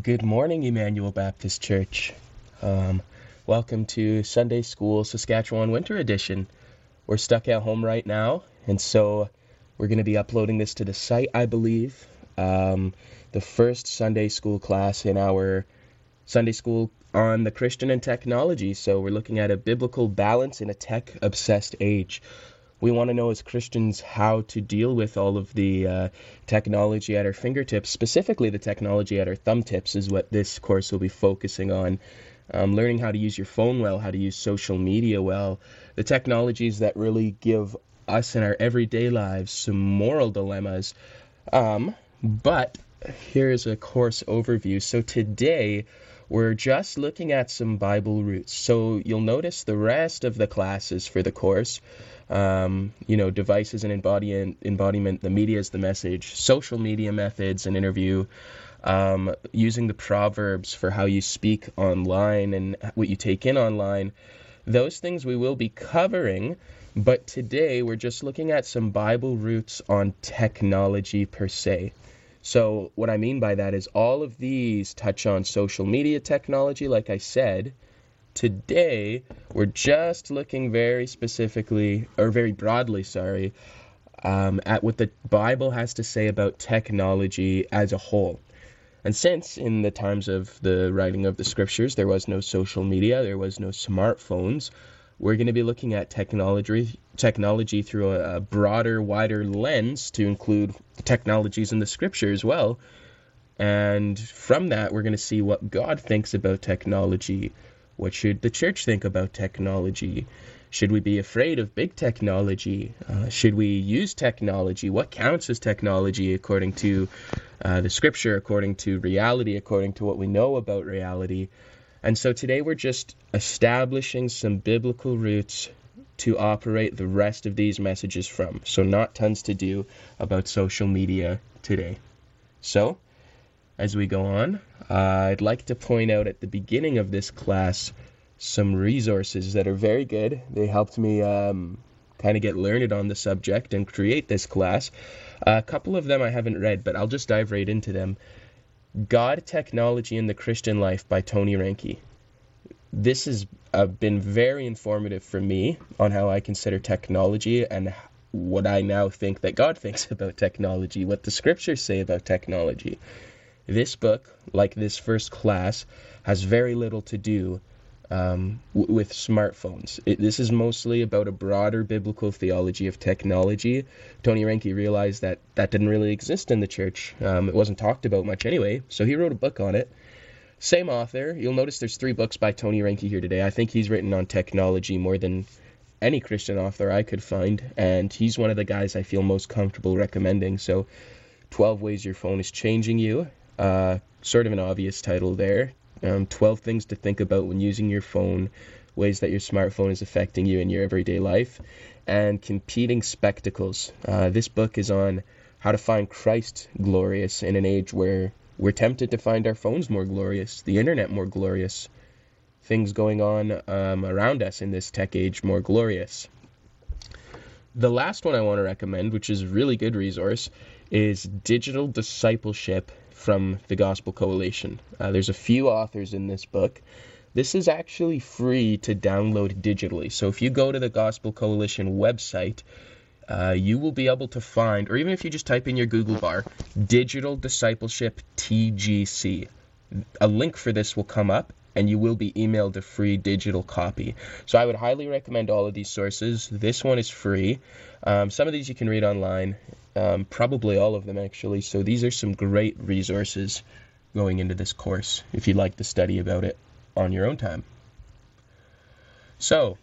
Good morning, Emmanuel Baptist Church. Um, welcome to Sunday School Saskatchewan Winter Edition. We're stuck at home right now, and so we're going to be uploading this to the site, I believe. Um, the first Sunday school class in our Sunday school on the Christian and technology. So we're looking at a biblical balance in a tech obsessed age we want to know as Christians how to deal with all of the uh, technology at our fingertips, specifically the technology at our thumb tips, is what this course will be focusing on. Um, learning how to use your phone well, how to use social media well, the technologies that really give us in our everyday lives some moral dilemmas. Um, but here's a course overview. So today, we're just looking at some Bible roots. So you'll notice the rest of the classes for the course um, you know, devices and embodiment, embodiment, the media is the message, social media methods and interview, um, using the proverbs for how you speak online and what you take in online. Those things we will be covering, but today we're just looking at some Bible roots on technology per se. So, what I mean by that is all of these touch on social media technology, like I said, Today, we're just looking very specifically, or very broadly, sorry, um, at what the Bible has to say about technology as a whole. And since in the times of the writing of the scriptures there was no social media, there was no smartphones, we're going to be looking at technology technology through a, a broader, wider lens to include technologies in the scripture as well. And from that, we're going to see what God thinks about technology, what should the church think about technology? Should we be afraid of big technology? Uh, should we use technology? What counts as technology according to uh, the scripture, according to reality, according to what we know about reality? And so today we're just establishing some biblical roots to operate the rest of these messages from. So, not tons to do about social media today. So, as we go on, uh, I'd like to point out at the beginning of this class some resources that are very good. They helped me um, kind of get learned on the subject and create this class. Uh, a couple of them I haven't read, but I'll just dive right into them. God, Technology, and the Christian Life by Tony Reinke. This has uh, been very informative for me on how I consider technology and what I now think that God thinks about technology, what the scriptures say about technology. This book, like this first class, has very little to do um, w- with smartphones. It, this is mostly about a broader biblical theology of technology. Tony Reinke realized that that didn't really exist in the church. Um, it wasn't talked about much anyway, so he wrote a book on it. Same author. You'll notice there's three books by Tony Reinke here today. I think he's written on technology more than any Christian author I could find, and he's one of the guys I feel most comfortable recommending. So, 12 Ways Your Phone is Changing You uh, sort of an obvious title there. Um, 12 things to think about when using your phone, ways that your smartphone is affecting you in your everyday life, and competing spectacles. Uh, this book is on how to find Christ glorious in an age where we're tempted to find our phones more glorious, the internet more glorious, things going on um, around us in this tech age more glorious. The last one I want to recommend, which is a really good resource, is Digital Discipleship from the Gospel Coalition. Uh, there's a few authors in this book. This is actually free to download digitally. So if you go to the Gospel Coalition website, uh, you will be able to find, or even if you just type in your Google bar, Digital Discipleship TGC, a link for this will come up and you will be emailed a free digital copy. So I would highly recommend all of these sources. This one is free. Um, some of these you can read online, um, probably all of them actually. So these are some great resources going into this course if you'd like to study about it on your own time. So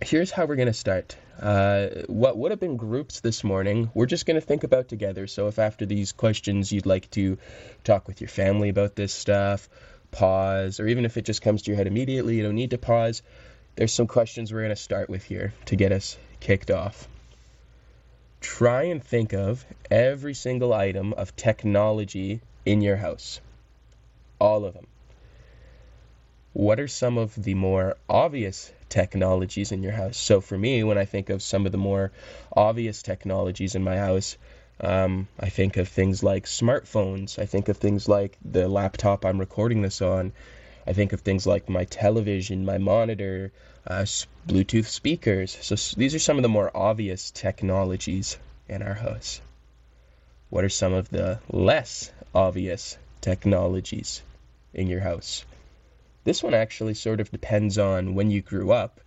here's how we're going to start. Uh, what would have been groups this morning, we're just going to think about together. So if after these questions you'd like to talk with your family about this stuff, pause, or even if it just comes to your head immediately, you don't need to pause. There's some questions we're going to start with here to get us kicked off. Try and think of every single item of technology in your house. All of them. What are some of the more obvious technologies in your house? So, for me, when I think of some of the more obvious technologies in my house, Um, I think of things like smartphones. I think of things like the laptop I'm recording this on. I think of things like my television, my monitor, uh, Bluetooth speakers. So these are some of the more obvious technologies in our house. What are some of the less obvious technologies in your house? This one actually sort of depends on when you grew up.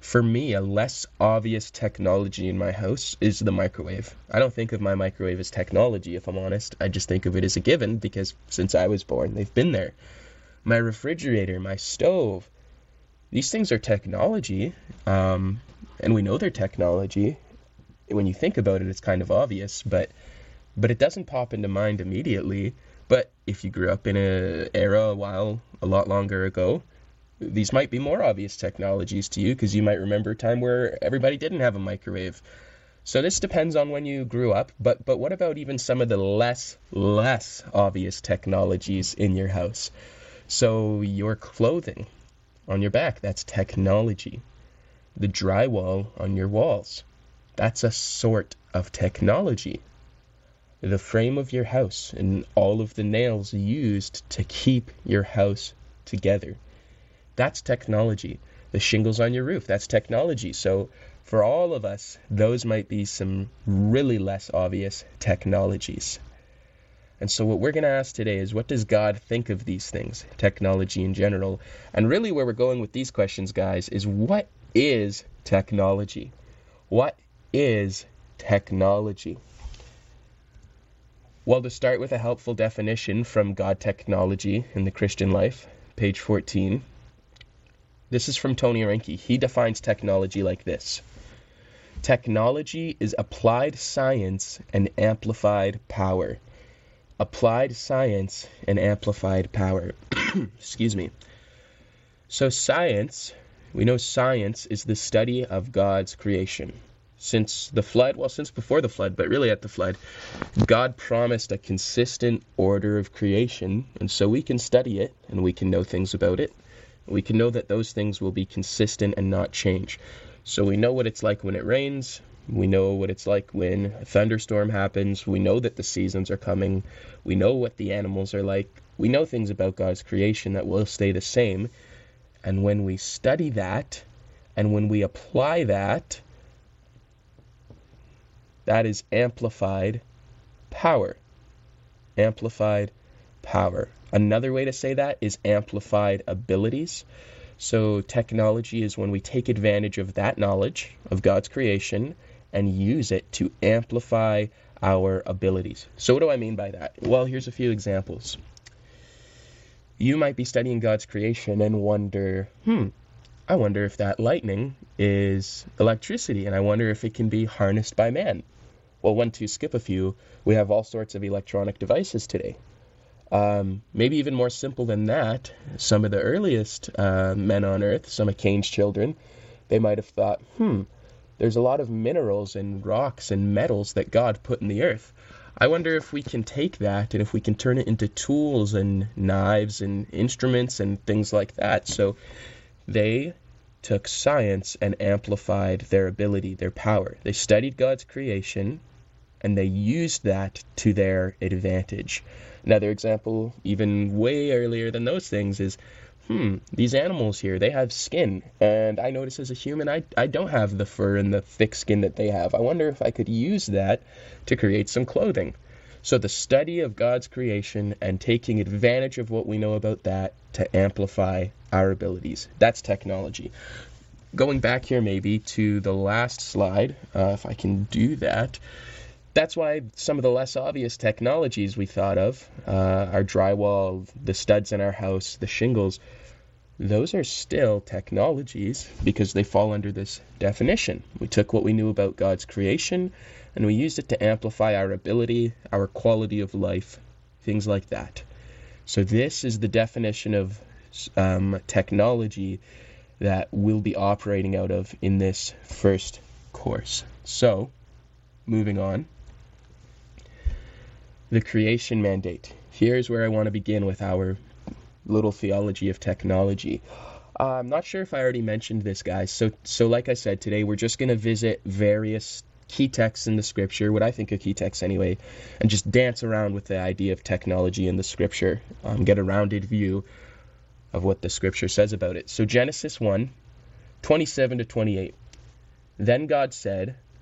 For me, a less obvious technology in my house is the microwave. I don't think of my microwave as technology, if I'm honest. I just think of it as a given because since I was born, they've been there my refrigerator, my stove. These things are technology, um, and we know they're technology. When you think about it, it's kind of obvious, but but it doesn't pop into mind immediately. But if you grew up in an era a while, a lot longer ago, these might be more obvious technologies to you because you might remember a time where everybody didn't have a microwave. So this depends on when you grew up, but but what about even some of the less less obvious technologies in your house? So your clothing on your back, that's technology. The drywall on your walls, that's a sort of technology. The frame of your house and all of the nails used to keep your house together. That's technology. The shingles on your roof, that's technology. So for all of us, those might be some really less obvious technologies. And so, what we're going to ask today is what does God think of these things, technology in general? And really, where we're going with these questions, guys, is what is technology? What is technology? Well, to start with a helpful definition from God Technology in the Christian Life, page 14. This is from Tony Reinke. He defines technology like this Technology is applied science and amplified power applied science and amplified power. Excuse me. So, science, we know science is the study of God's creation. Since the flood, well, since before the flood, but really at the flood, God promised a consistent order of creation, and so we can study it and we can know things about it. We can know that those things will be consistent and not change. So we know what it's like when it rains, we know what it's like when a thunderstorm happens. We know that the seasons are coming. We know what the animals are like. We know things about God's creation that will stay the same. And when we study that and when we apply that, that is amplified power. Amplified power. Another way to say that is amplified abilities. So, technology is when we take advantage of that knowledge of God's creation and use it to amplify our abilities. So, what do I mean by that? Well, here's a few examples. You might be studying God's creation and wonder, hmm, I wonder if that lightning is electricity, and I wonder if it can be harnessed by man. Well, one, two, skip a few, we have all sorts of electronic devices today. Um, maybe even more simple than that, some of the earliest uh, men on earth, some of Cain's children, they might have thought, hmm, there's a lot of minerals and rocks and metals that God put in the earth. I wonder if we can take that and if we can turn it into tools and knives and instruments and things like that. So they took science and amplified their ability, their power. They studied God's creation and they used that to their advantage. Another example, even way earlier than those things, is hmm, these animals here, they have skin. And I notice as a human, I, I don't have the fur and the thick skin that they have. I wonder if I could use that to create some clothing. So, the study of God's creation and taking advantage of what we know about that to amplify our abilities. That's technology. Going back here, maybe to the last slide, uh, if I can do that. That's why some of the less obvious technologies we thought of, uh, our drywall, the studs in our house, the shingles, those are still technologies because they fall under this definition. We took what we knew about God's creation and we used it to amplify our ability, our quality of life, things like that. So, this is the definition of um, technology that we'll be operating out of in this first course. So, moving on. The creation mandate. Here's where I want to begin with our little theology of technology. Uh, I'm not sure if I already mentioned this, guys. So, so like I said, today we're just going to visit various key texts in the scripture, what I think are key texts anyway, and just dance around with the idea of technology in the scripture, um, get a rounded view of what the scripture says about it. So, Genesis 1 27 to 28. Then God said,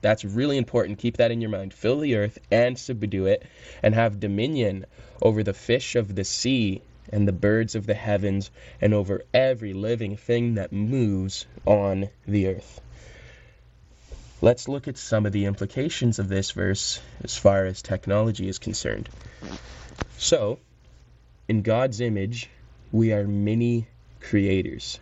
That's really important. Keep that in your mind. Fill the earth and subdue it, and have dominion over the fish of the sea and the birds of the heavens, and over every living thing that moves on the earth. Let's look at some of the implications of this verse as far as technology is concerned. So, in God's image, we are many creators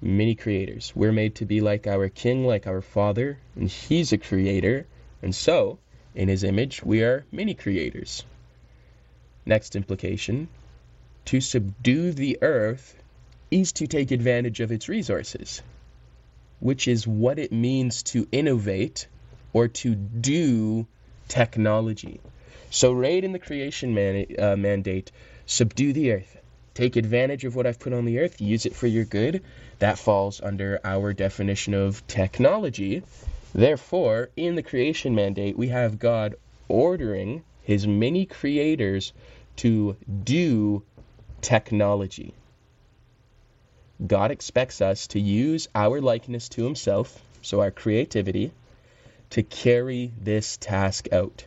many creators. We're made to be like our King, like our Father, and He's a creator, and so, in His image, we are many creators. Next implication to subdue the earth is to take advantage of its resources, which is what it means to innovate or to do technology. So, right in the creation man, uh, mandate, subdue the earth, take advantage of what I've put on the earth, use it for your good, that falls under our definition of technology. Therefore, in the creation mandate, we have God ordering his many creators to do technology. God expects us to use our likeness to himself, so our creativity, to carry this task out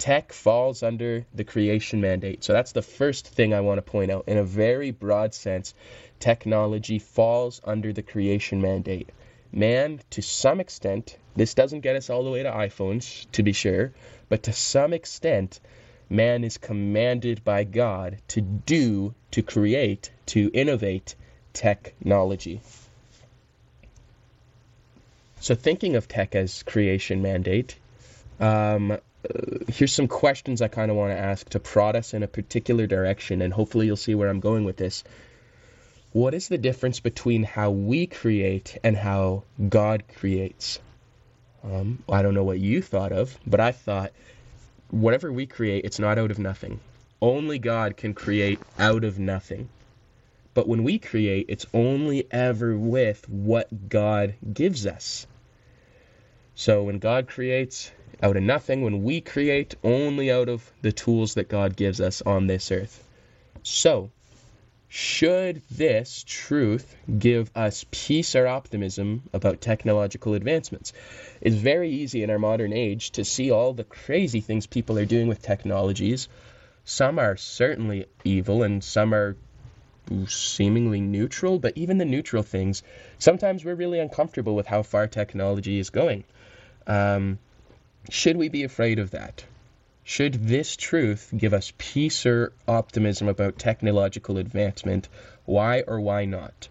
tech falls under the creation mandate. So that's the first thing I want to point out. In a very broad sense, technology falls under the creation mandate. Man, to some extent, this doesn't get us all the way to iPhones, to be sure, but to some extent, man is commanded by God to do, to create, to innovate technology. So, thinking of tech as creation mandate, um, here's some questions I kind of want to ask to prod us in a particular direction, and hopefully you'll see where I'm going with this. What is the difference between how we create and how God creates? Um, I don't know what you thought of, but I thought whatever we create, it's not out of nothing. Only God can create out of nothing. But when we create, it's only ever with what God gives us. So when God creates, out of nothing when we create only out of the tools that God gives us on this earth. So, should this truth give us peace or optimism about technological advancements? It's very easy in our modern age to see all the crazy things people are doing with technologies. Some are certainly evil and some are seemingly neutral, but even the neutral things, sometimes we're really uncomfortable with how far technology is going. Um, should we be afraid of that? Should this truth give us peace or optimism about technological advancement? Why or why not?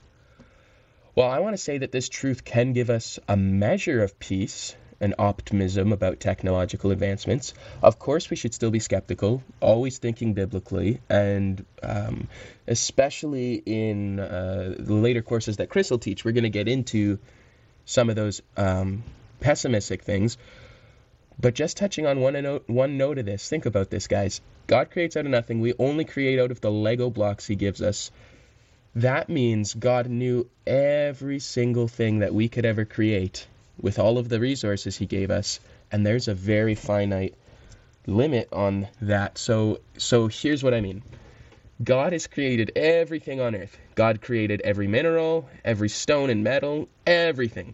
Well, I want to say that this truth can give us a measure of peace and optimism about technological advancements. Of course, we should still be skeptical, always thinking biblically, and um, especially in uh, the later courses that Chris will teach, we're going to get into some of those um, pessimistic things. But just touching on one note, one note of this, think about this, guys. God creates out of nothing. We only create out of the Lego blocks He gives us. That means God knew every single thing that we could ever create with all of the resources He gave us, and there's a very finite limit on that. So, so here's what I mean. God has created everything on earth. God created every mineral, every stone and metal, everything.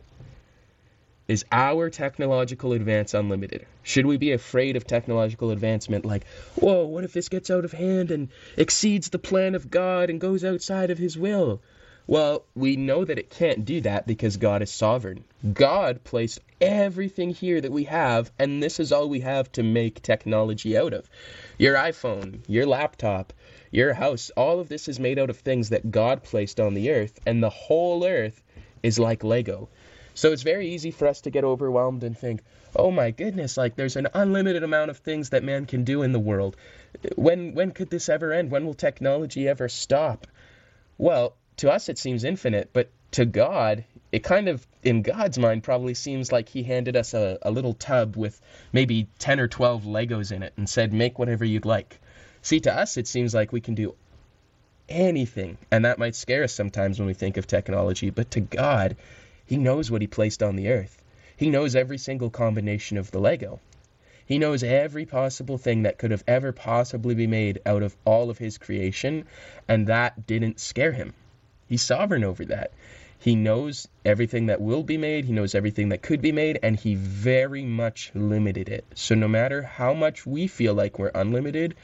Is our technological advance unlimited? Should we be afraid of technological advancement like, whoa, what if this gets out of hand and exceeds the plan of God and goes outside of His will? Well, we know that it can't do that because God is sovereign. God placed everything here that we have, and this is all we have to make technology out of. Your iPhone, your laptop, your house, all of this is made out of things that God placed on the earth, and the whole earth is like Lego. So it's very easy for us to get overwhelmed and think, oh my goodness, like there's an unlimited amount of things that man can do in the world. When when could this ever end? When will technology ever stop? Well, to us it seems infinite, but to God, it kind of in God's mind probably seems like he handed us a, a little tub with maybe 10 or 12 Legos in it and said, make whatever you'd like. See, to us, it seems like we can do anything, and that might scare us sometimes when we think of technology, but to God, He knows what He placed on the earth. He knows every single combination of the Lego. He knows every possible thing that could have ever possibly be made out of all of His creation, and that didn't scare Him. He's sovereign over that. He knows everything that will be made, he knows everything that could be made, and he very much limited it. So no matter how much we feel like we're unlimited,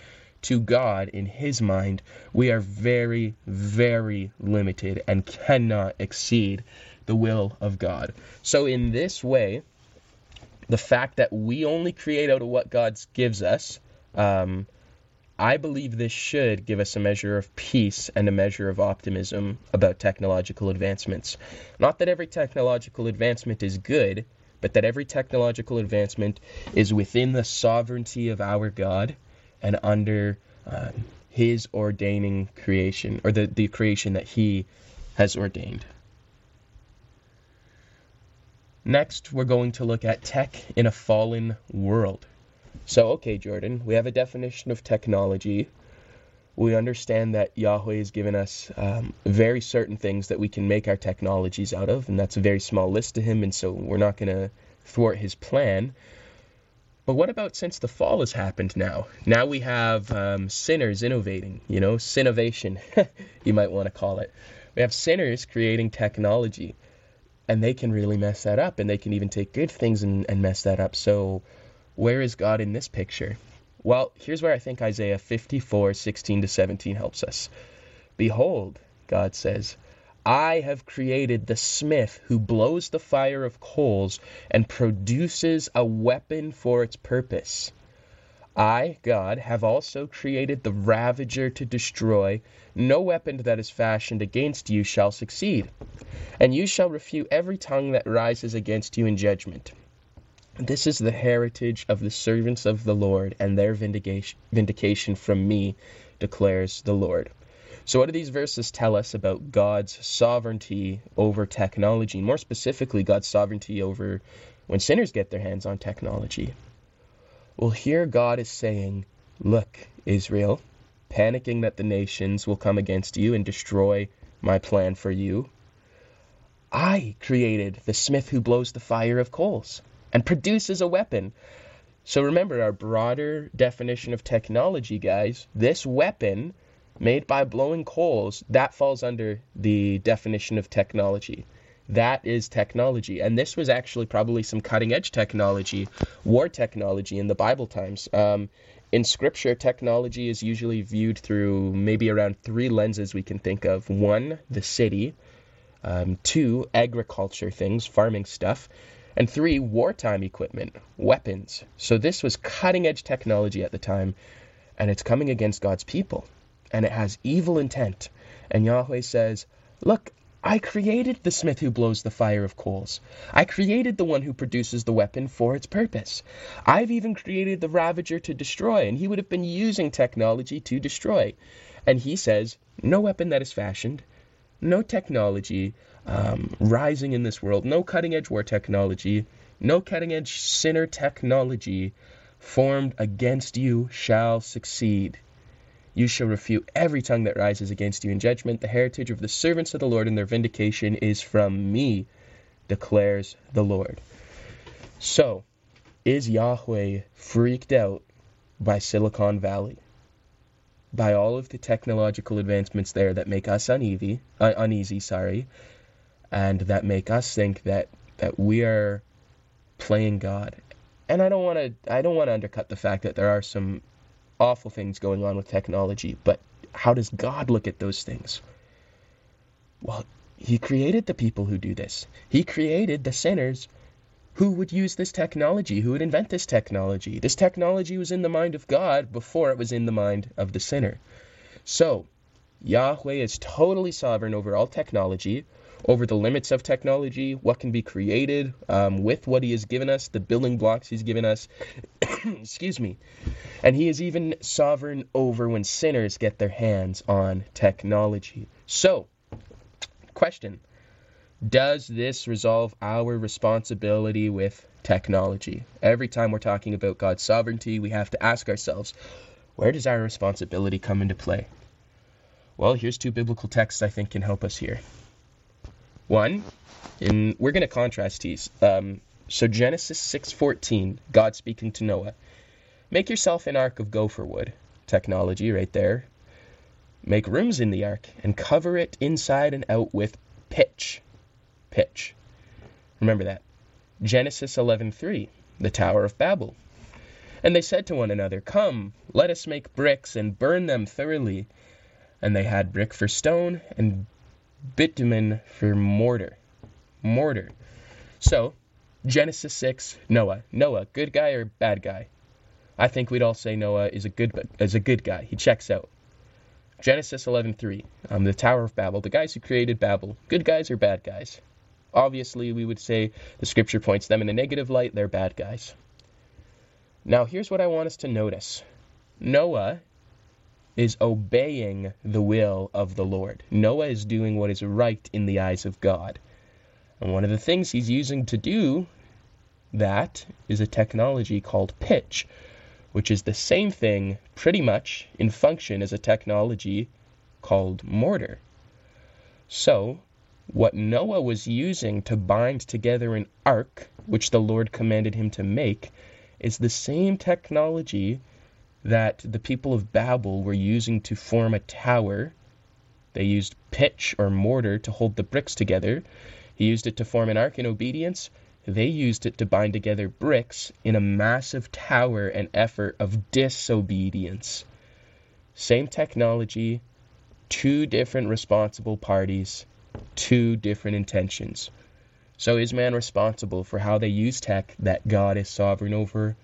to God in his mind, we are very, very limited and cannot exceed the will of God. So, in this way, the fact that we only create out of what God gives us, um, I believe this should give us a measure of peace and a measure of optimism about technological advancements. Not that every technological advancement is good, but that every technological advancement is within the sovereignty of our God and under uh, his ordaining creation, or the, the creation that he has ordained. Next, we're going to look at tech in a fallen world. So, okay, Jordan, we have a definition of technology. We understand that Yahweh has given us um, very certain things that we can make our technologies out of, and that's a very small list to him, and so we're not going to thwart his plan. But what about since the fall has happened now? Now we have um, sinners innovating, you know, sinovation, you might want to call it. We have sinners creating technology, and they can really mess that up, and they can even take good things and, and mess that up. So, where is God in this picture? Well, here's where I think Isaiah 54 16 to 17 helps us. Behold, God says, I have created the smith who blows the fire of coals and produces a weapon for its purpose. I, God, have also created the ravager to destroy. No weapon that is fashioned against you shall succeed, and you shall refute every tongue that rises against you in judgment. This is the heritage of the servants of the Lord, and their vindication vindication from me, declares the Lord. So, what do these verses tell us about God's sovereignty over technology? More specifically, God's sovereignty over when sinners get their hands on technology. Well, here God is saying, Look, Israel, panicking that the nations will come against you and destroy my plan for you. I created the smith who blows the fire of coals and produces a weapon. So remember our broader definition of technology, guys. This weapon made by blowing coals, that falls under the definition of technology. That is technology. And this was actually probably some cutting edge technology, war technology in the Bible times. Um, in scripture, technology is usually viewed through maybe around three lenses we can think of. One, the city. Um, two, agriculture things, farming stuff. And three, wartime equipment, weapons. So this was cutting edge technology at the time, and it's coming against God's people and it has evil intent. And Yahweh says, Look, I created the smith who blows the fire of coals. I created the one who produces the weapon for its purpose. I've even created the ravager to destroy, and he would have been using technology to destroy. And he says, No weapon that is fashioned, no technology um, rising in this world, no cutting edge war technology, no cutting edge sinner technology formed against you shall succeed. You shall refute every tongue that rises against you in judgment. The heritage of the servants of the Lord and their vindication is from me, declares the Lord. So, is Yahweh freaked out by Silicon Valley? By all of the technological advancements there that make us uneasy, uh, uneasy, sorry, and that make us think that that we are playing God. And I don't want to I don't want to undercut the fact that there are some awful things going on with technology, but how does God look at those things? Well, He created the people who do this. He created the sinners who would use this technology, who would invent this technology. This technology was in the mind of God before it was in the mind of the sinner. So, Yahweh is totally sovereign over all technology, over the limits of technology, what can be created um, with what He has given us, the building blocks He's given us. Excuse me. And He is even sovereign over when sinners get their hands on technology. So, question Does this resolve our responsibility with technology? Every time we're talking about God's sovereignty, we have to ask ourselves, where does our responsibility come into play? Well, here's two biblical texts I think can help us here. One, we're going to contrast these. Um, so Genesis 6:14, God speaking to Noah, make yourself an ark of gopher wood, technology right there. Make rooms in the ark and cover it inside and out with pitch. Pitch. Remember that. Genesis 11:3, the Tower of Babel. And they said to one another, Come, let us make bricks and burn them thoroughly. And they had brick for stone and bitumen for mortar. Mortar. So, Genesis 6, Noah. Noah, good guy or bad guy? I think we'd all say Noah is a good is a good guy. He checks out. Genesis 11:3, um, the Tower of Babel. The guys who created Babel, good guys or bad guys? Obviously, we would say the scripture points them in a negative light. They're bad guys. Now, here's what I want us to notice. Noah is obeying the will of the Lord. Noah is doing what is right in the eyes of God. And one of the things he's using to do that is a technology called pitch, which is the same thing pretty much in function as a technology called mortar. So, what Noah was using to bind together an ark, which the Lord commanded him to make, is the same technology that the people of Babel were using to form a tower. They used pitch or mortar to hold the bricks together. He used it to form an ark in obedience. They used it to bind together bricks in a massive tower and effort of disobedience. Same technology, two different responsible parties, two different intentions. So is man responsible for how they use tech that God is sovereign over?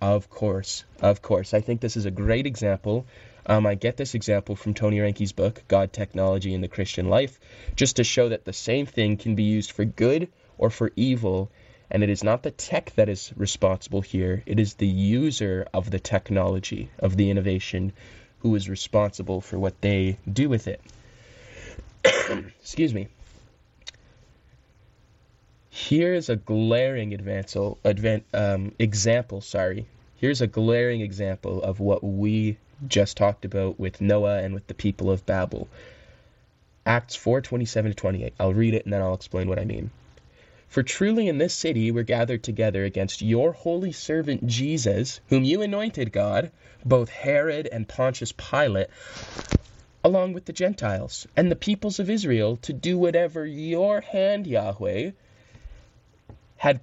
Of course, of course. I think this is a great example. Um, I get this example from Tony Reinke's book, God, Technology, and the Christian Life, just to show that the same thing can be used for good or for evil, and it is not the tech that is responsible here, it is the user of the technology, of the innovation, who is responsible for what they do with it. Excuse me. Here's a glaring um, example. Sorry. Here's a glaring example of what we just talked about with Noah and with the people of Babel. Acts 4 27 to 28. I'll read it and then I'll explain what I mean. For truly in this city were gathered together against your holy servant Jesus, whom you anointed, God, both Herod and Pontius Pilate, along with the Gentiles and the peoples of Israel, to do whatever your hand, Yahweh, had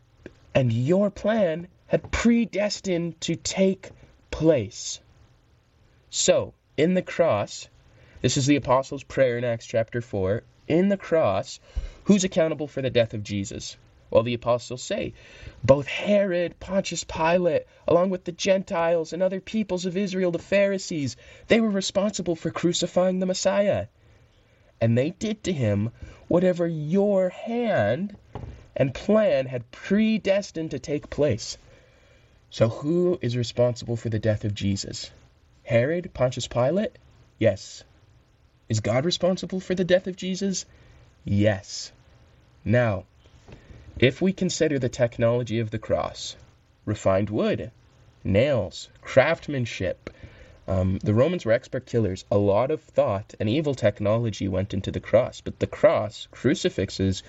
and your plan had predestined to take place. So, in the cross, this is the apostles' prayer in Acts chapter 4. In the cross, who's accountable for the death of Jesus? Well, the apostles say, both Herod, Pontius Pilate, along with the Gentiles and other peoples of Israel, the Pharisees, they were responsible for crucifying the Messiah. And they did to him whatever your hand and plan had predestined to take place. So, who is responsible for the death of Jesus? Herod? Pontius Pilate? Yes. Is God responsible for the death of Jesus? Yes. Now, if we consider the technology of the cross, refined wood, nails, craftsmanship, um, the Romans were expert killers. A lot of thought and evil technology went into the cross, but the cross, crucifixes,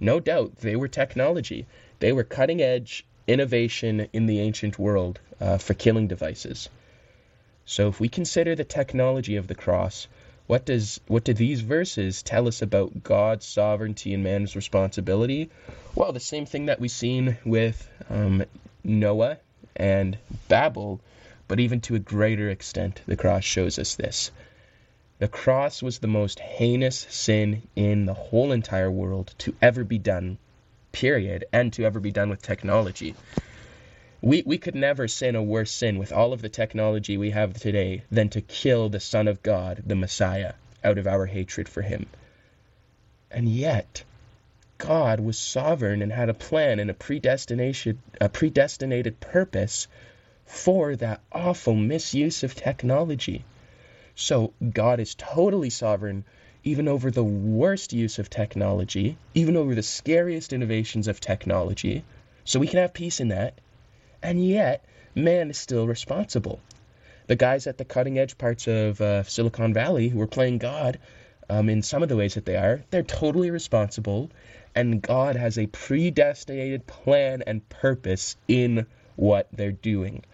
no doubt they were technology. They were cutting edge innovation in the ancient world uh, for killing devices. So if we consider the technology of the cross, what does what do these verses tell us about God's sovereignty and man's responsibility? Well, the same thing that we've seen with um, Noah and Babel, but even to a greater extent, the cross shows us this. The cross was the most heinous sin in the whole entire world to ever be done, period, and to ever be done with technology. We, we could never sin a worse sin with all of the technology we have today than to kill the Son of God, the Messiah. out of our hatred for him. And yet, God was sovereign and had a plan and a predestination a predestinated purpose for that awful misuse of technology. So God is totally sovereign even over the worst use of technology, even over the scariest innovations of technology. So we can have peace in that. And yet, man is still responsible. The guys at the cutting edge parts of uh, Silicon Valley who are playing God um, in some of the ways that they are, they're totally responsible. And God has a predestinated plan and purpose in what they're doing.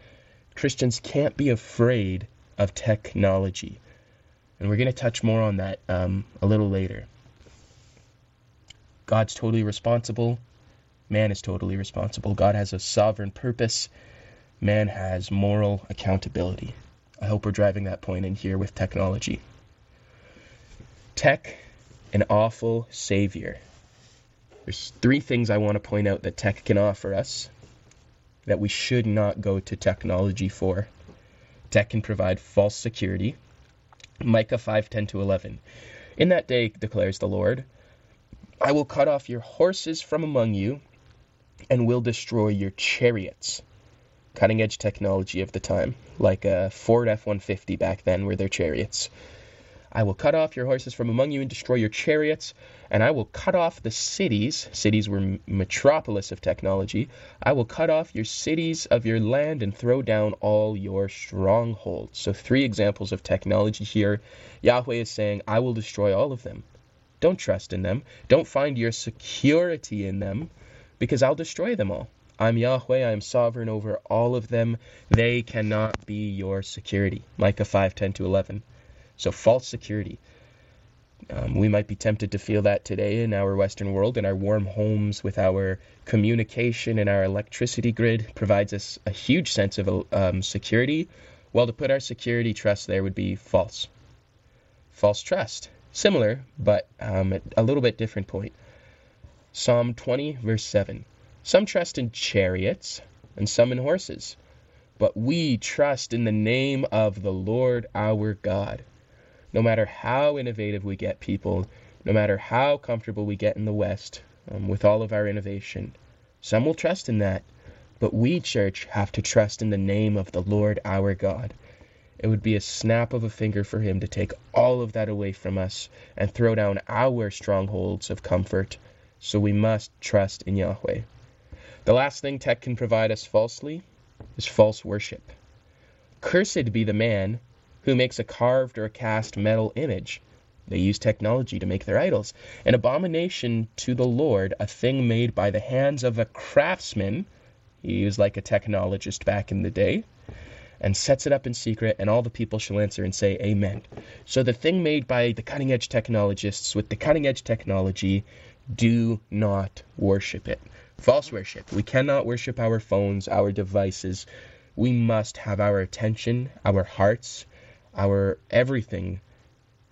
Christians can't be afraid of technology. And we're going to touch more on that um, a little later. God's totally responsible. Man is totally responsible. God has a sovereign purpose. Man has moral accountability. I hope we're driving that point in here with technology. Tech, an awful savior. There's three things I want to point out that tech can offer us that we should not go to technology for. Tech can provide false security, Micah 5 10 to 11. In that day, declares the Lord, I will cut off your horses from among you and will destroy your chariots. Cutting edge technology of the time, like a Ford F 150 back then, were their chariots. I will cut off your horses from among you and destroy your chariots, and I will cut off the cities. Cities were metropolis of technology. I will cut off your cities of your land and throw down all your strongholds. So, three examples of technology here. Yahweh is saying, I will destroy all of them. Don't trust in them. Don't find your security in them, because I'll destroy them all. I'm Yahweh, I am sovereign over all of them. They cannot be your security. Micah 5 10 to 11. So, false security. Um, we might be tempted to feel that today in our Western world, in our warm homes, with our communication and our electricity grid provides us a huge sense of um, security. Well, to put our security trust there would be false. False trust. Similar, but um, a little bit different point. Psalm 20, verse 7. Some trust in chariots and some in horses, but we trust in the name of the Lord our God no matter how innovative we get people, no matter how comfortable we get in the West um, with all of our innovation, some will trust in that. But we, church, have to trust in the name of the Lord our God. It would be a snap of a finger for Him to take all of that away from us and throw down our strongholds of comfort. So we must trust in Yahweh. The last thing tech can provide us falsely is false worship. Cursed be the man who makes a carved or a cast metal image. They use technology to make their idols. An abomination to the Lord, a thing made by the hands of a craftsman. He was like a technologist back in the day. And sets it up in secret, and all the people shall answer and say, Amen. So the thing made by the cutting edge technologists with the cutting edge technology, do not worship it. False worship. We cannot worship our phones, our devices. We must have our attention, our hearts, our everything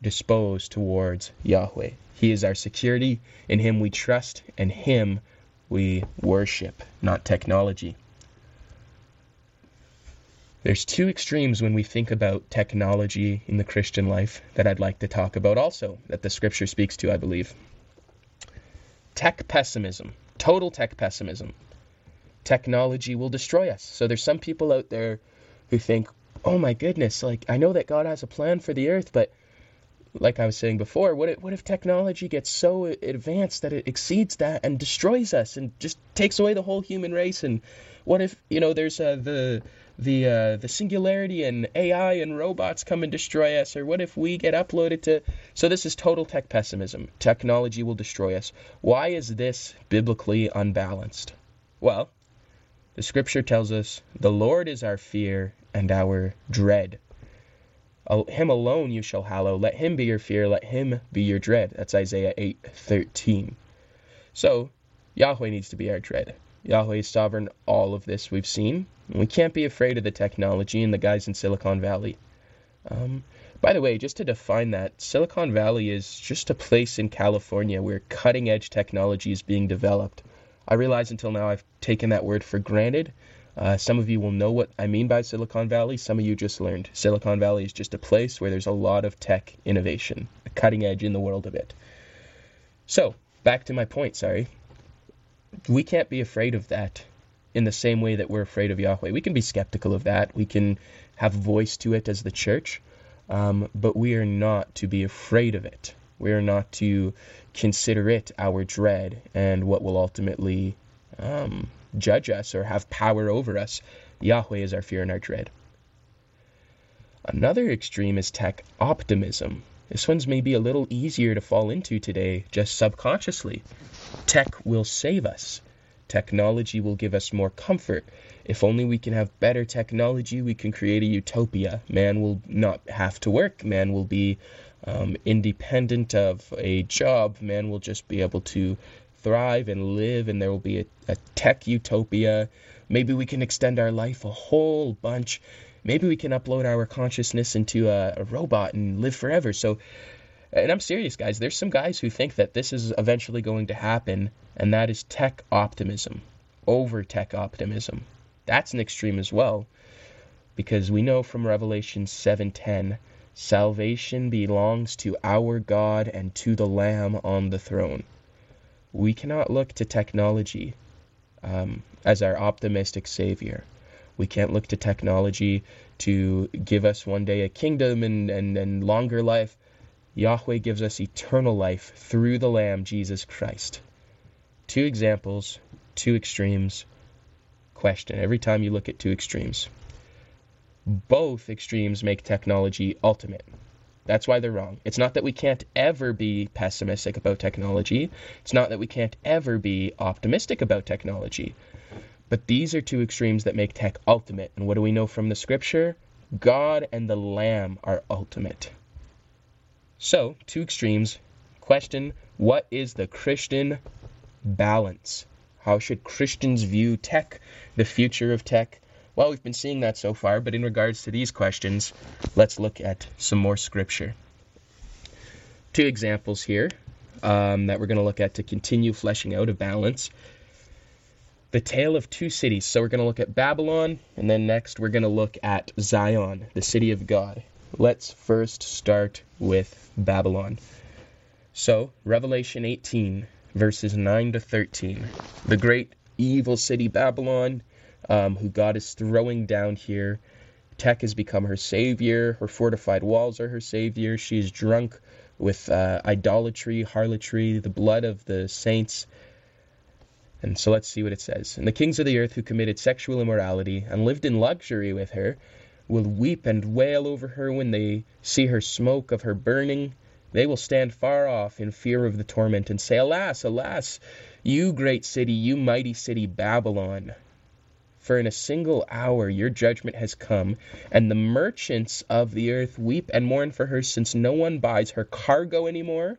disposed towards Yahweh. He is our security. In Him we trust, and Him we worship, not technology. There's two extremes when we think about technology in the Christian life that I'd like to talk about also, that the scripture speaks to, I believe. Tech pessimism, total tech pessimism. Technology will destroy us. So there's some people out there who think, oh my goodness, like I know that God has a plan for the earth, but like I was saying before, what if, what if technology gets so advanced that it exceeds that and destroys us and just takes away the whole human race? And what if you know there's uh, the the uh, the singularity and AI and robots come and destroy us? Or what if we get uploaded to? So this is total tech pessimism. Technology will destroy us. Why is this biblically unbalanced? Well, the Scripture tells us the Lord is our fear and our dread. Him alone you shall hallow. Let him be your fear. Let him be your dread. That's Isaiah 8:13. So Yahweh needs to be our dread. Yahweh is sovereign. All of this we've seen. We can't be afraid of the technology and the guys in Silicon Valley. Um, by the way, just to define that, Silicon Valley is just a place in California where cutting edge technology is being developed. I realize until now I've taken that word for granted, uh, some of you will know what I mean by Silicon Valley. Some of you just learned. Silicon Valley is just a place where there's a lot of tech innovation. cutting edge in the world of it. So, back to my point, sorry. We can't be afraid of that in the same way that we're afraid of Yahweh. We can be skeptical of that. We can have voice to it as the church, um, but we are not to be afraid of it. We are not to consider it our dread and what will ultimately um, judge us or have power over us. Yahweh is our fear and our dread. Another extreme is tech optimism. This one's maybe a little easier to fall into today, just subconsciously. Tech will save us. Technology will give us more comfort. If only we can have better technology, we can create a utopia. Man will not have to work. Man will be um, independent of a job. Man will just be able to thrive and live, and there will be a, a tech utopia. Maybe we can extend our life a whole bunch. Maybe we can upload our consciousness into a, a robot and live forever. So, and I'm serious, guys. There's some guys who think that this is eventually going to happen, and that is tech optimism, over tech optimism. That's an extreme as well, because we know from Revelation 7:10, salvation belongs to our God and to the Lamb on the throne we cannot look to technology um, as our optimistic savior. We can't look to technology to give us one day a kingdom and, and, and longer life. Yahweh gives us eternal life through the Lamb, Jesus Christ. Two examples, two extremes. Question every time you look at two extremes. Both extremes make technology ultimate. That's why they're wrong. It's not that we can't ever be pessimistic about technology. It's not that we can't ever be optimistic about technology. But these are two extremes that make tech ultimate. And what do we know from the scripture? God and the Lamb are ultimate. So, two extremes. Question What is the Christian balance? How should Christians view tech, the future of tech? Well, we've been seeing that so far, but in regards to these questions, let's look at some more scripture. Two examples here um, that we're going to look at to continue fleshing out a balance. The tale of two cities. So we're going to look at Babylon, and then next we're going to look at Zion, the city of God. Let's first start with Babylon. So, Revelation 18, verses 9 to 13. The great evil city Babylon um, who God is throwing down here. Tech has become her savior. Her fortified walls are her savior. She is drunk with uh, idolatry, harlotry, the blood of the saints. And so let's see what it says. And the kings of the earth who committed sexual immorality and lived in luxury with her will weep and wail over her when they see her smoke of her burning. They will stand far off in fear of the torment and say, Alas, alas, you great city, you mighty city, Babylon. For in a single hour your judgment has come, and the merchants of the earth weep and mourn for her, since no one buys her cargo any more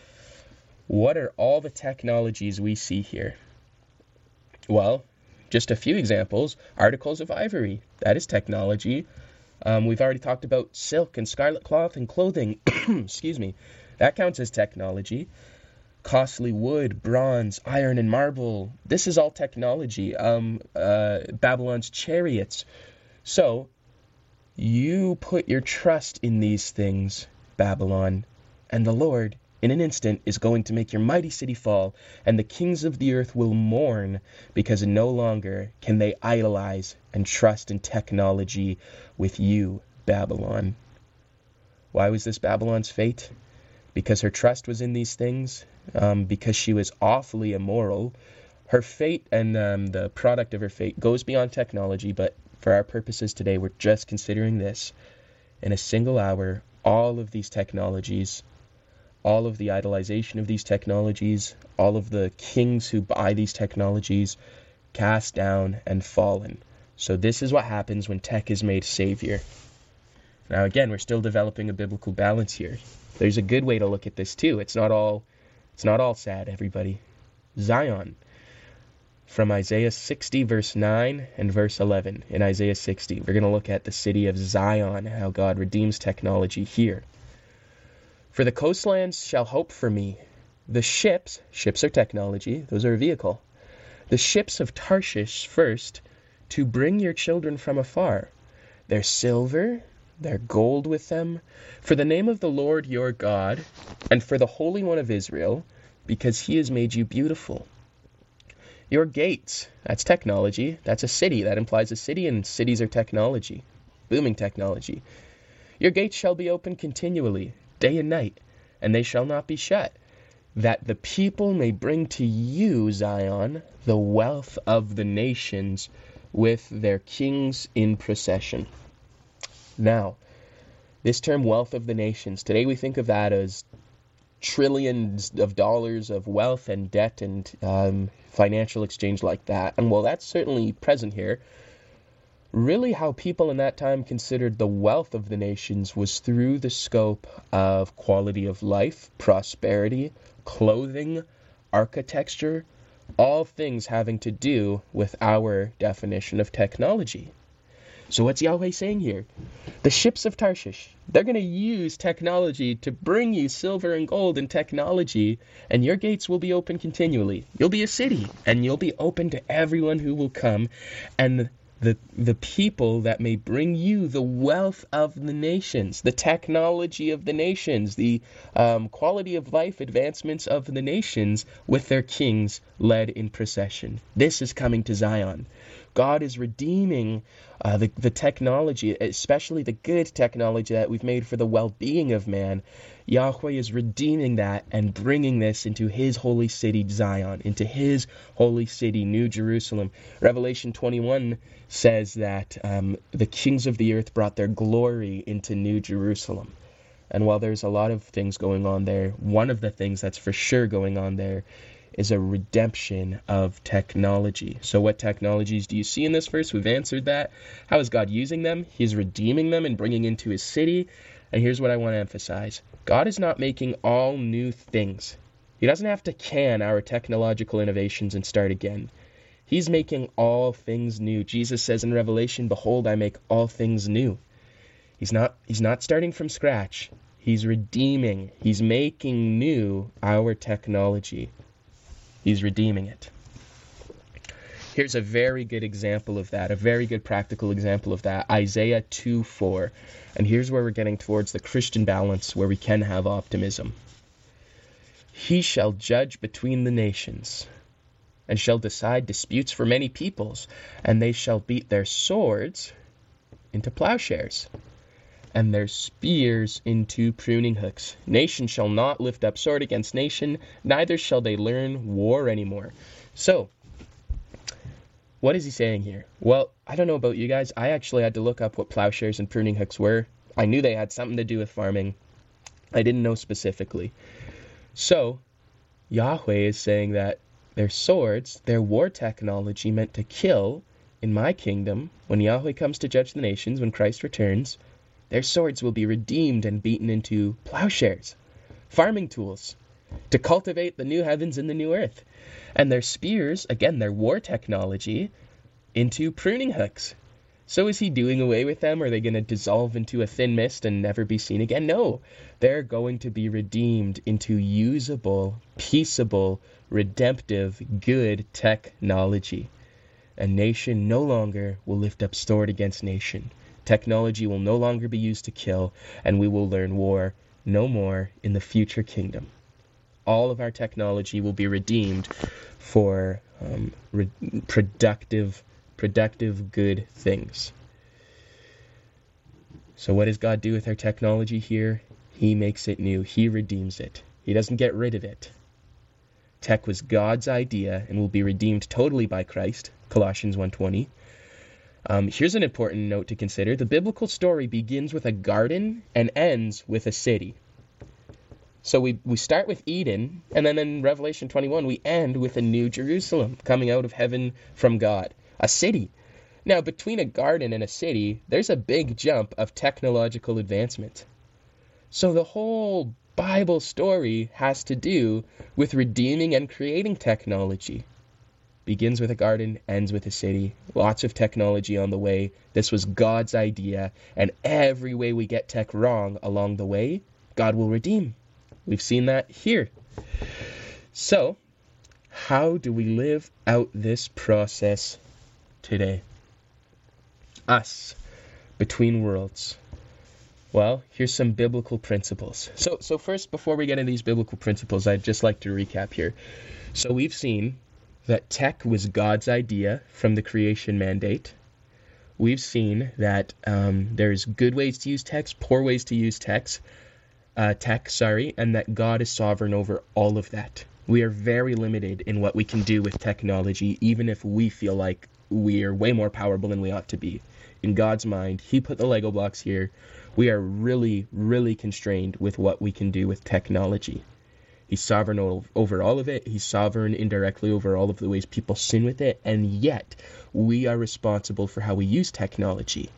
What are all the technologies we see here? Well, just a few examples. Articles of ivory, that is technology. Um, we've already talked about silk and scarlet cloth and clothing. Excuse me. That counts as technology. Costly wood, bronze, iron, and marble. This is all technology. Um, uh, Babylon's chariots. So, you put your trust in these things, Babylon, and the Lord in an instant is going to make your mighty city fall, and the kings of the earth will mourn because no longer can they idolize and trust in technology with you, Babylon. Why was this Babylon's fate? Because her trust was in these things, um, because she was awfully immoral. Her fate and um, the product of her fate goes beyond technology, but for our purposes today, we're just considering this. In a single hour, all of these technologies all of the idolization of these technologies, all of the kings who buy these technologies, cast down and fallen. So, this is what happens when tech is made savior. Now, again, we're still developing a biblical balance here. There's a good way to look at this too. It's not all It's not all sad, everybody. Zion. From Isaiah 60, verse 9 and verse 11. In Isaiah 60, we're going to look at the city of Zion, how God redeems technology here. For the coastlands shall hope for me. The ships, ships are technology, those are a vehicle. The ships of Tarshish first, to bring your children from afar. Their silver, their gold with them, for the name of the Lord your God, and for the Holy One of Israel, because he has made you beautiful. Your gates, that's technology. That's a city. That implies a city, and cities are technology, booming technology. Your gates shall be open continually, day and night, and they shall not be shut, that the people may bring to you, Zion, the wealth of the nations with their kings in procession. Now, this term wealth of the nations, today we think of that as trillions of dollars of wealth and debt and um, financial exchange like that. And while that's certainly present here, really how people in that time considered the wealth of the nations was through the scope of quality of life, prosperity, clothing, architecture, all things having to do with our definition of technology. So, what's Yahweh saying here? The ships of Tarshish, they're going to use technology to bring you silver and gold and technology, and your gates will be open continually. You'll be a city, and you'll be open to everyone who will come. And the, the people that may bring you the wealth of the nations, the technology of the nations, the um, quality of life advancements of the nations with their kings led in procession. This is coming to Zion. God is redeeming uh, the, the technology, especially the good technology that we've made for the well being of man. Yahweh is redeeming that and bringing this into his holy city, Zion, into his holy city, New Jerusalem. Revelation 21 says that um, the kings of the earth brought their glory into New Jerusalem. And while there's a lot of things going on there, one of the things that's for sure going on there is a redemption of technology. So, what technologies do you see in this verse? We've answered that. How is God using them? He's redeeming them and bringing into his city. And here's what I want to emphasize God is not making all new things. He doesn't have to can our technological innovations and start again. He's making all things new. Jesus says in Revelation, "Behold, I make all things new." He's not he's not starting from scratch. He's redeeming. He's making new our technology. He's redeeming it. Here's a very good example of that, a very good practical example of that Isaiah 2 4. And here's where we're getting towards the Christian balance where we can have optimism. He shall judge between the nations, and shall decide disputes for many peoples, and they shall beat their swords into plowshares and their spears into pruning hooks. Nation shall not lift up sword against nation, neither shall they learn war anymore. So, what is he saying here? Well, I don't know about you guys. I actually had to look up what plowshares and pruning hooks were. I knew they had something to do with farming. I didn't know specifically. So, Yahweh is saying that their swords, their war technology meant to kill in my kingdom, when Yahweh comes to judge the nations, when Christ returns, their swords will be redeemed and beaten into plowshares, farming tools, to cultivate the new heavens and the new earth. And their spears, again, their war technology, into pruning hooks. So is he doing away with them? Are they going to dissolve into a thin mist and never be seen again? No. They're going to be redeemed into usable, peaceable, redemptive, good technology. A nation no longer will lift up sword against nation. Technology will no longer be used to kill, and we will learn war no more in the future kingdom. All of our technology will be redeemed for um, re- productive, productive, good things. So, what does God do with our technology here? He makes it new. He redeems it. He doesn't get rid of it. Tech was God's idea and will be redeemed totally by Christ. Colossians 1:20. Um, here's an important note to consider the biblical story begins with a garden and ends with a city. So we, we start with Eden, and then in Revelation 21, we end with a new Jerusalem coming out of heaven from God, a city. Now, between a garden and a city, there's a big jump of technological advancement. So the whole Bible story has to do with redeeming and creating technology. Begins with a garden, ends with a city. Lots of technology on the way. This was God's idea, and every way we get tech wrong along the way, God will redeem. We've seen that here. So, how do we live out this process today? Us, between worlds. Well, here's some biblical principles. So, so first, before we get into these biblical principles, I'd just like to recap here. So we've seen that tech was God's idea from the creation mandate. We've seen that um, there's good ways to use text, poor ways to use text, uh, tech, sorry, and that God is sovereign over all of that. We are very limited in what we can do with technology, even if we feel like we are way more powerful than we ought to be. In God's mind, He put the Lego blocks here. We are really, really constrained with what we can do with technology. He's sovereign over all of it. He's sovereign indirectly over all of the ways people sin with it. And yet, we are responsible for how we use technology.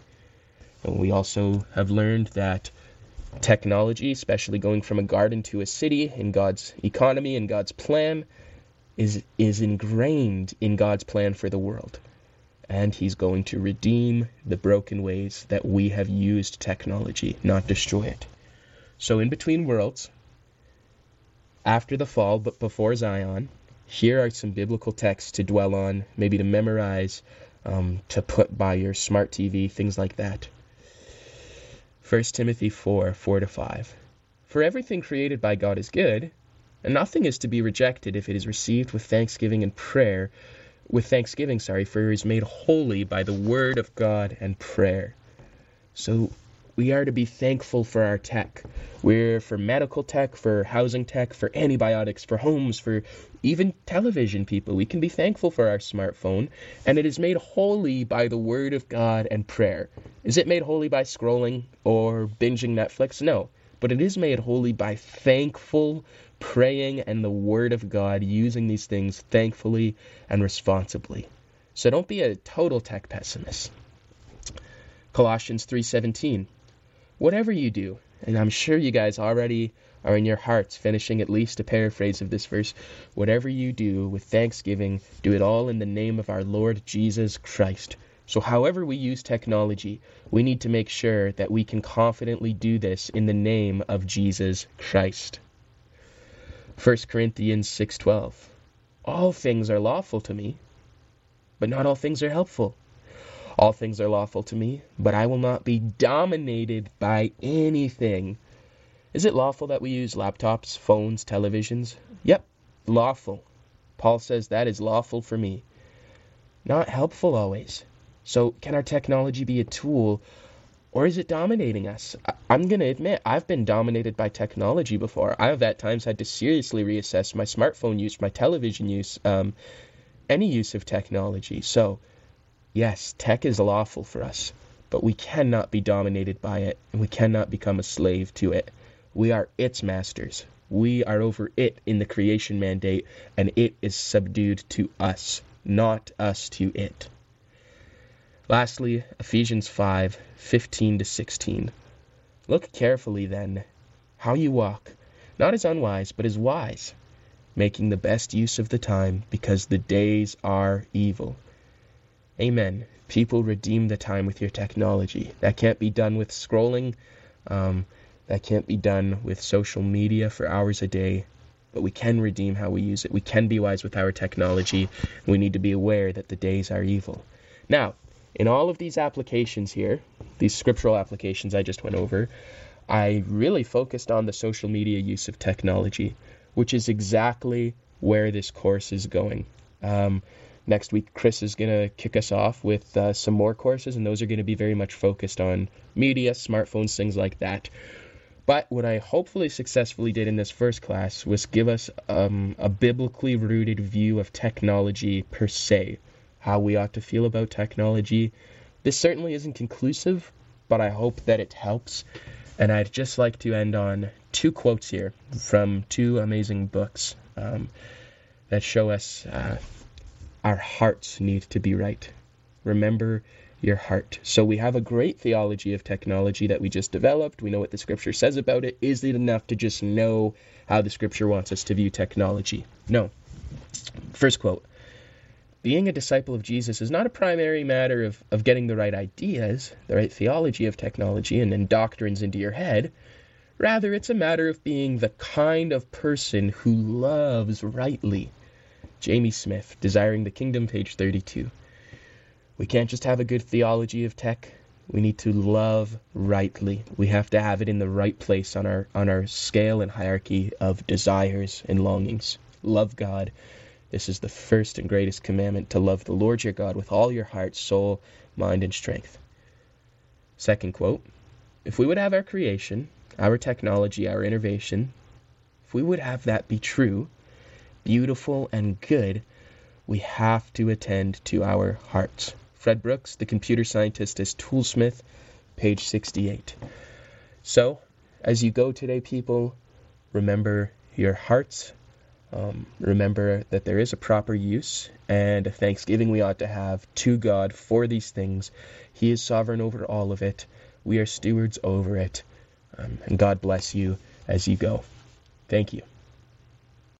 And we also have learned that technology, especially going from a garden to a city in God's economy and God's plan, is, is ingrained in God's plan for the world. And He's going to redeem the broken ways that we have used technology, not destroy it. So, in between worlds, after the fall, but before Zion. Here are some biblical texts to dwell on, maybe to memorize, um, to put by your smart TV, things like that. 1 Timothy 4 4 to 5. For everything created by God is good, and nothing is to be rejected if it is received with thanksgiving and prayer, with thanksgiving, sorry, for it is made holy by the word of God and prayer. So we are to be thankful for our tech. We're for medical tech, for housing tech, for antibiotics, for homes, for even television people. We can be thankful for our smartphone, and it is made holy by the Word of God and prayer. Is it made holy by scrolling or binging Netflix? No. But it is made holy by thankful praying and the Word of God, using these things thankfully and responsibly. So don't be a total tech pessimist. Colossians 3:17 whatever you do, and I'm sure you guys already are in your hearts finishing at least a paraphrase of this verse, whatever you do with thanksgiving, do it all in the name of our Lord Jesus Christ. So, however we use technology, we need to make sure that we can confidently do this in the name of Jesus Christ. 1 Corinthians 6:12 All things are lawful to me, but not all things are helpful. All things are lawful to me, but I will not be dominated by anything. Is it lawful that we use laptops, phones, televisions? Yep, lawful. Paul says that is lawful for me. Not helpful always. So, can our technology be a tool or is it dominating us? I'm going to admit, I've been dominated by technology before. I have at times had to seriously reassess my smartphone use, my television use, um, any use of technology. So, Yes, tech is lawful for us, but we cannot be dominated by it, and we cannot become a slave to it. We are its masters. We are over it in the creation mandate, and it is subdued to us, not us to it. Lastly, Ephesians 5 15 to 16. Look carefully then how you walk, not as unwise, but as wise, making the best use of the time, because the days are evil. Amen. People redeem the time with your technology. That can't be done with scrolling. Um, that can't be done with social media for hours a day. But we can redeem how we use it. We can be wise with our technology. We need to be aware that the days are evil. Now, in all of these applications here, these scriptural applications I just went over, I really focused on the social media use of technology, which is exactly where this course is going. Um, Next week, Chris is going to kick us off with uh, some more courses, and those are going to be very much focused on media, smartphones, things like that. But what I hopefully successfully did in this first class was give us um, a biblically rooted view of technology per se, how we ought to feel about technology. This certainly isn't conclusive, but I hope that it helps. And I'd just like to end on two quotes here from two amazing books um, that show us uh, our hearts need to be right. Remember your heart. So we have a great theology of technology that we just developed. We know what the scripture says about it. Is it enough to just know how the scripture wants us to view technology? No. First quote Being a disciple of Jesus is not a primary matter of, of getting the right ideas, the right theology of technology, and then doctrines into your head. Rather, it's a matter of being the kind of person who loves rightly. Jamie Smith, Desiring the Kingdom, page 32. We can't just have a good theology of tech. We need to love rightly. We have to have it in the right place on our on our scale and hierarchy of desires and longings. Love God. This is the first and greatest commandment to love the Lord your God with all your heart, soul, mind, and strength. Second quote If we would have our creation, our technology, our innovation, if we would have that be true, beautiful, and good, we have to attend to our hearts. Fred Brooks, the computer scientist, as Toolsmith, page 68. So, as you go today, people, remember your hearts. Um, remember that there is a proper use and a thanksgiving we ought to have to God for these things. He is sovereign over all of it. We are stewards over it. Um, and God bless you as you go. Thank you.